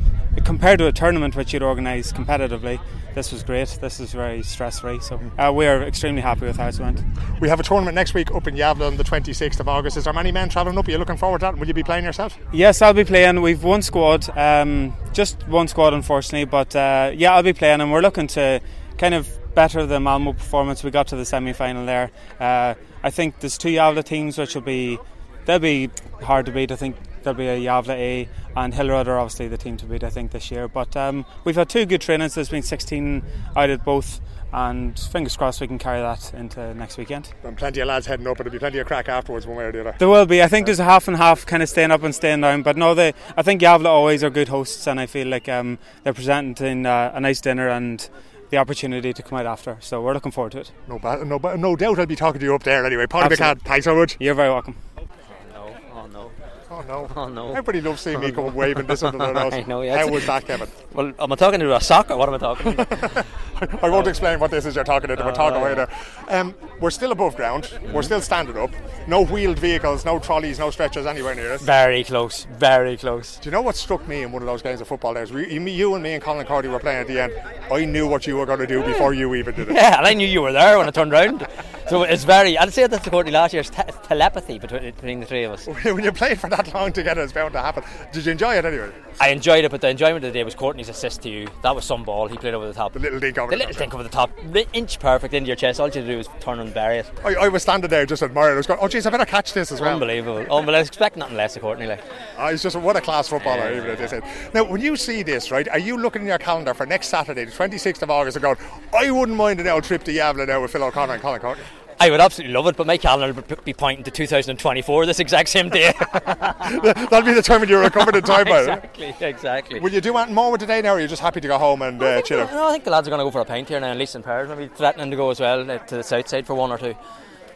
compared to a tournament which you'd organise competitively. This was great. This is very stress free. So uh, we are extremely happy with how it went.
We have a tournament next week up in Gävle on the 26th of August. Is there many men travelling up? Are you looking forward to that? Will you be playing yourself?
Yes, I'll be playing. We've one squad, um, just one squad, unfortunately. But uh, yeah, I'll be playing, and we're looking to kind of better the Malmo performance. We got to the semi final there. Uh, I think there's two Gävle teams which will be they'll be hard to beat. I think there'll be a Gävle A and Hillerud are obviously the team to beat. I think this year. But um, we've had two good trainings. There's been 16 out at both. And fingers crossed we can carry that into next weekend.
And plenty of lads heading up, and there'll be plenty of crack afterwards, one way or the other.
There will be. I think there's a half and half, kind of staying up and staying down. But no, they. I think Gävle always are good hosts, and I feel like um, they're presenting uh, a nice dinner and the opportunity to come out after. So we're looking forward to it.
No, ba- no, ba- no doubt I'll be talking to you up there anyway. Paddy
Absolutely.
McCann, thanks so much.
You're very welcome.
Oh no.
Oh no.
Oh no. Oh no!
Everybody loves seeing me come waving this under their nose.
I know, yeah.
How was that, Kevin?
Well, am I talking to a sock or what am I talking to?
I won't explain what this is you're talking into, but talk
Oh,
away
yeah.
there. Um, we're still above ground. We're still standing up. No wheeled vehicles, no trolleys, no stretchers anywhere near us.
Very close, very close.
Do you know what struck me in one of those games of football? There was you you and me and Colin Courtney were playing at the end. I knew what you were going to do before you even did it.
Yeah, and I knew you were there when I turned round. So it's very, I'd say that's the Courtney last year's te- telepathy between, between the three of us.
when you played for that long together, it's bound to happen. Did you enjoy it anyway?
I enjoyed it, but the enjoyment of the day was Courtney's assist to you. That was some ball. He played over the top. The
little dink over
the
the
little
top,
dink over the top. Inch perfect into your chest. All you had to do was turn and bury it.
I, I was standing there just admiring. I was going, oh, jeez, I better catch this as well.
Unbelievable. Unbelievable. I expect nothing less of Courtney. Like.
Oh, he's just what a class footballer, even as they said. Now, when you see this, right, are you looking in your calendar for next Saturday, the 26th of August, and going, I wouldn't mind an old trip to Gävle now with Phil O'Connor and Colin Courtney?
I would absolutely love it, but my calendar would be pointing to 2024 this exact same day.
That'll be the time when you're recovered in time,
exactly, exactly.
Will you do anything more with the day now, or are you just happy to go home and uh, chill out?
No, I think the lads are going to go for a pint here now, at least in Paris. Maybe threatening to go as well uh, to the south side for one or two.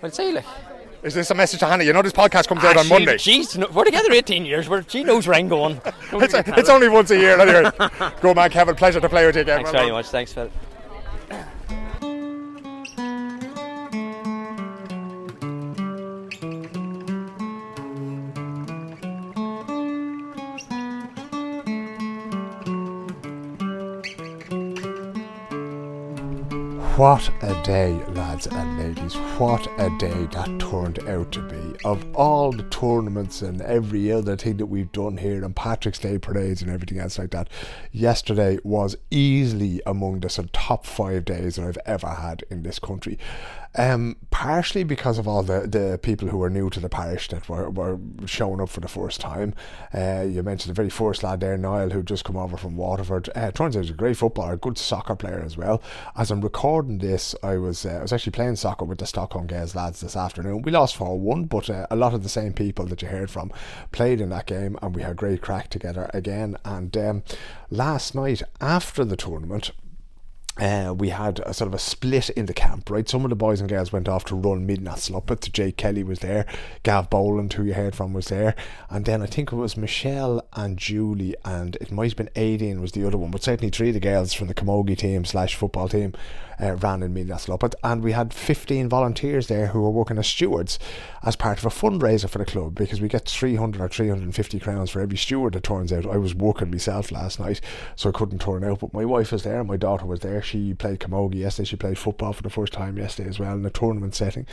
We'll see, like.
Is this a message to Hannah? You know this podcast comes
Ah,
out on
she-
Monday.
She's, we're together 18 years. We're, she knows where I'm going.
It's, it's only once a year. Anyway, go man, Kevin. Pleasure to play with you again.
Thanks
Well
very
done.
much. Thanks, Phil.
What a day, lads and ladies. What a day that turned out to be. Of all the tournaments and every other thing that we've done here and Patrick's Day parades and everything else like that, yesterday was easily among the top five days that I've ever had in this country. Um, partially because of all the, the people who were new to the parish that were, were showing up for the first time. Uh, you mentioned the very first lad there, Niall, who just come over from Waterford. Uh, turns out he's a great footballer, a good soccer player as well. As I'm recording this, I was uh, I was actually playing soccer with the Stockholm Gaels lads this afternoon. We lost 4 1, but uh, a lot of the same people that you heard from played in that game, and we had great crack together again. And um, last night, after the tournament, uh, we had a sort of a split in the camp, right? Some of the boys and girls went off to run Midnattsloppet. Jake Kelly was there, Gav Boland, who you heard from, was there, and then I think it was Michelle and Julie, and it might have been Aideen was the other one, but certainly three of the girls from the Camogie team slash football team uh, ran in Midnattsloppet, and we had 15 volunteers there who were working as stewards as part of a fundraiser for the club because we get 300 or 350 crowns for every steward that turns out. I was working myself last night, so I couldn't turn out, but my wife was there, my daughter was there. She played camogie yesterday. She played football for the first time yesterday as well in a tournament setting.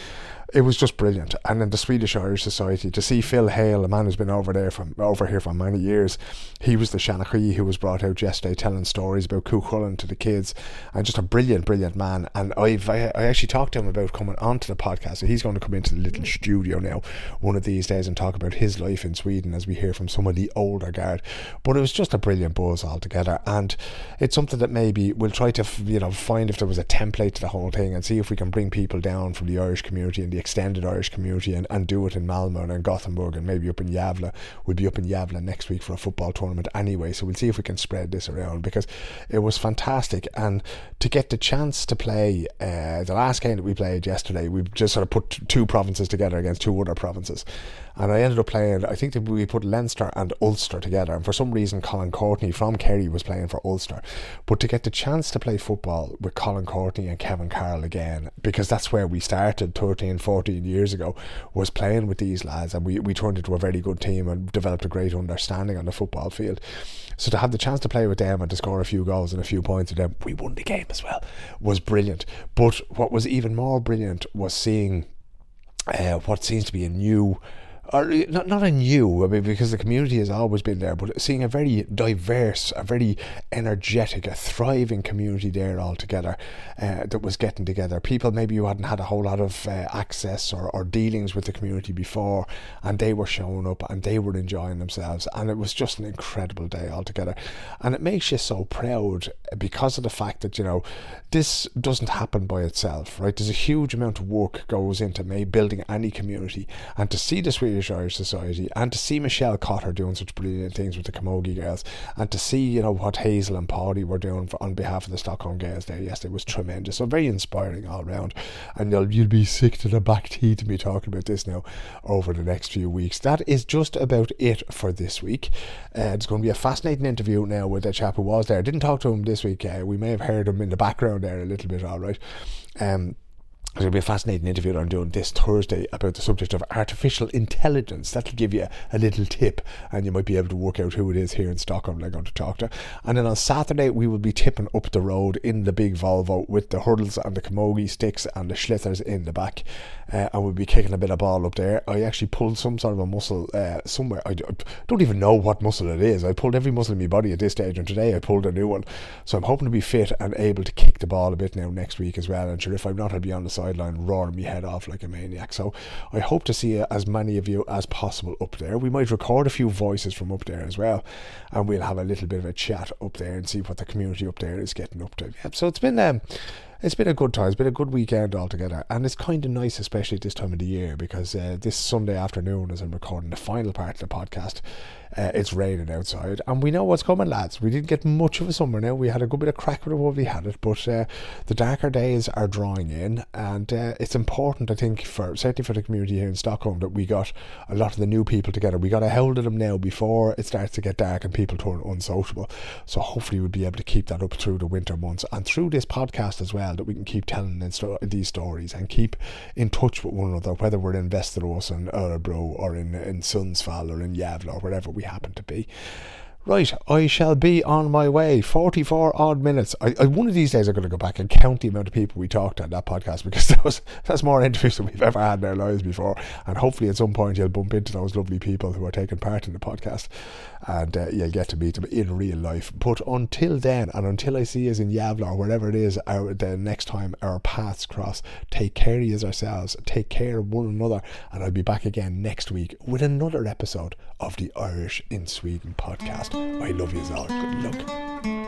It was just brilliant. And then the Swedish Irish Society to see Phil Hale, a man who's been over there from over here for many years. He was the Shanachie who was brought out yesterday telling stories about Cuchulainn to the kids, and just a brilliant, brilliant man. And I've I, I actually talked to him about coming onto the podcast. So he's going to come into the little studio now one of these days and talk about his life in Sweden as we hear from some of the older guard. But it was just a brilliant buzz altogether, and it's something that maybe we'll try to you know find if there was a template to the whole thing and see if we can bring people down from the Irish community and the extended Irish community and, and do it in Malmö and Gothenburg and maybe up in Gävle. We'll be up in Gävle next week for a football tournament anyway, so we'll see if we can spread this around because it was fantastic and to get the chance to play uh, the last game that we played yesterday, we just sort of put two provinces together against two other provinces. And I ended up playing, I think that we put Leinster and Ulster together. And for some reason, Colin Courtney from Kerry was playing for Ulster. But to get the chance to play football with Colin Courtney and Kevin Carroll again, because that's where we started 13, 14 years ago, was playing with these lads. And we, we turned into a very good team and developed a great understanding on the football field. So to have the chance to play with them and to score a few goals and a few points with them, we won the game as well, was brilliant. But what was even more brilliant was seeing uh, what seems to be a new or not not a new, I mean, because the community has always been there, but seeing a very diverse, a very energetic, a thriving community there altogether uh, that was getting together. People maybe who hadn't had a whole lot of uh, access or, or dealings with the community before, and they were showing up and they were enjoying themselves, and it was just an incredible day altogether. And it makes you so proud because of the fact that you know this doesn't happen by itself, right? There's a huge amount of work goes into building any community, and to see this the Swedish Irish Society and to see Michelle Cotter doing such brilliant things with the Camogie girls, and to see you know what Hazel and Paddy were doing for, on behalf of the Stockholm girls there yesterday was tremendous. So very inspiring all round, and you'll you'll be sick to the back teeth to be talking about this now over the next few weeks. That is just about it for this week. Uh, it's going to be a fascinating interview now with the chap who was there. Didn't talk to him this week. Uh, we may have heard him in the background there a little bit. All right. Um, it's going to be a fascinating interview that I'm doing this Thursday about the subject of artificial intelligence. That'll give you a little tip, and you might be able to work out who it is here in Stockholm that I'm going to talk to. And then on Saturday, we will be tipping up the road in the big Volvo with the hurdles and the camogie sticks and the sliotars in the back. Uh, and we'll be kicking a bit of ball up there. I actually pulled some sort of a muscle uh, somewhere. I don't even know what muscle it is. I pulled every muscle in my body at this stage, and today I pulled a new one. So I'm hoping to be fit and able to kick the ball a bit now next week as well. And sure, if I'm not, I'll be on the sideline roaring my head off like a maniac. So I hope to see as many of you as possible up there. We might record a few voices from up there as well, and we'll have a little bit of a chat up there and see what the community up there is getting up to. Yep. So it's been um, it's been a good time. It's been a good weekend altogether, and it's kind of nice, especially at this time of the year, because uh, this Sunday afternoon, as I'm recording the final part of the podcast, uh, it's raining outside, and we know what's coming, lads. We didn't get much of a summer now. We had a good bit of crack with it while we had it, but uh, the darker days are drawing in, and uh, it's important, I think, for certainly for the community here in Stockholm, that we got a lot of the new people together. We got a hold of them now before it starts to get dark and people turn unsociable. So hopefully we'll be able to keep that up through the winter months and through this podcast as well, that we can keep telling these stories and keep in touch with one another, whether we're in Västerås and Örebro or in in Sundsvall or in Gävle or wherever we happen to be. Right, I shall be on my way. 44 odd minutes. I, I, one of these days I'm going to go back and count the amount of people we talked on that podcast because that was, that's more interviews than we've ever had in our lives before. And hopefully at some point you'll bump into those lovely people who are taking part in the podcast and uh, you'll get to meet them in real life. But until then, and until I see you in Gävle or wherever it is our, the next time our paths cross, take care of yourselves, take care of one another, and I'll be back again next week with another episode of the Irish in Sweden podcast. I love you all. Good luck.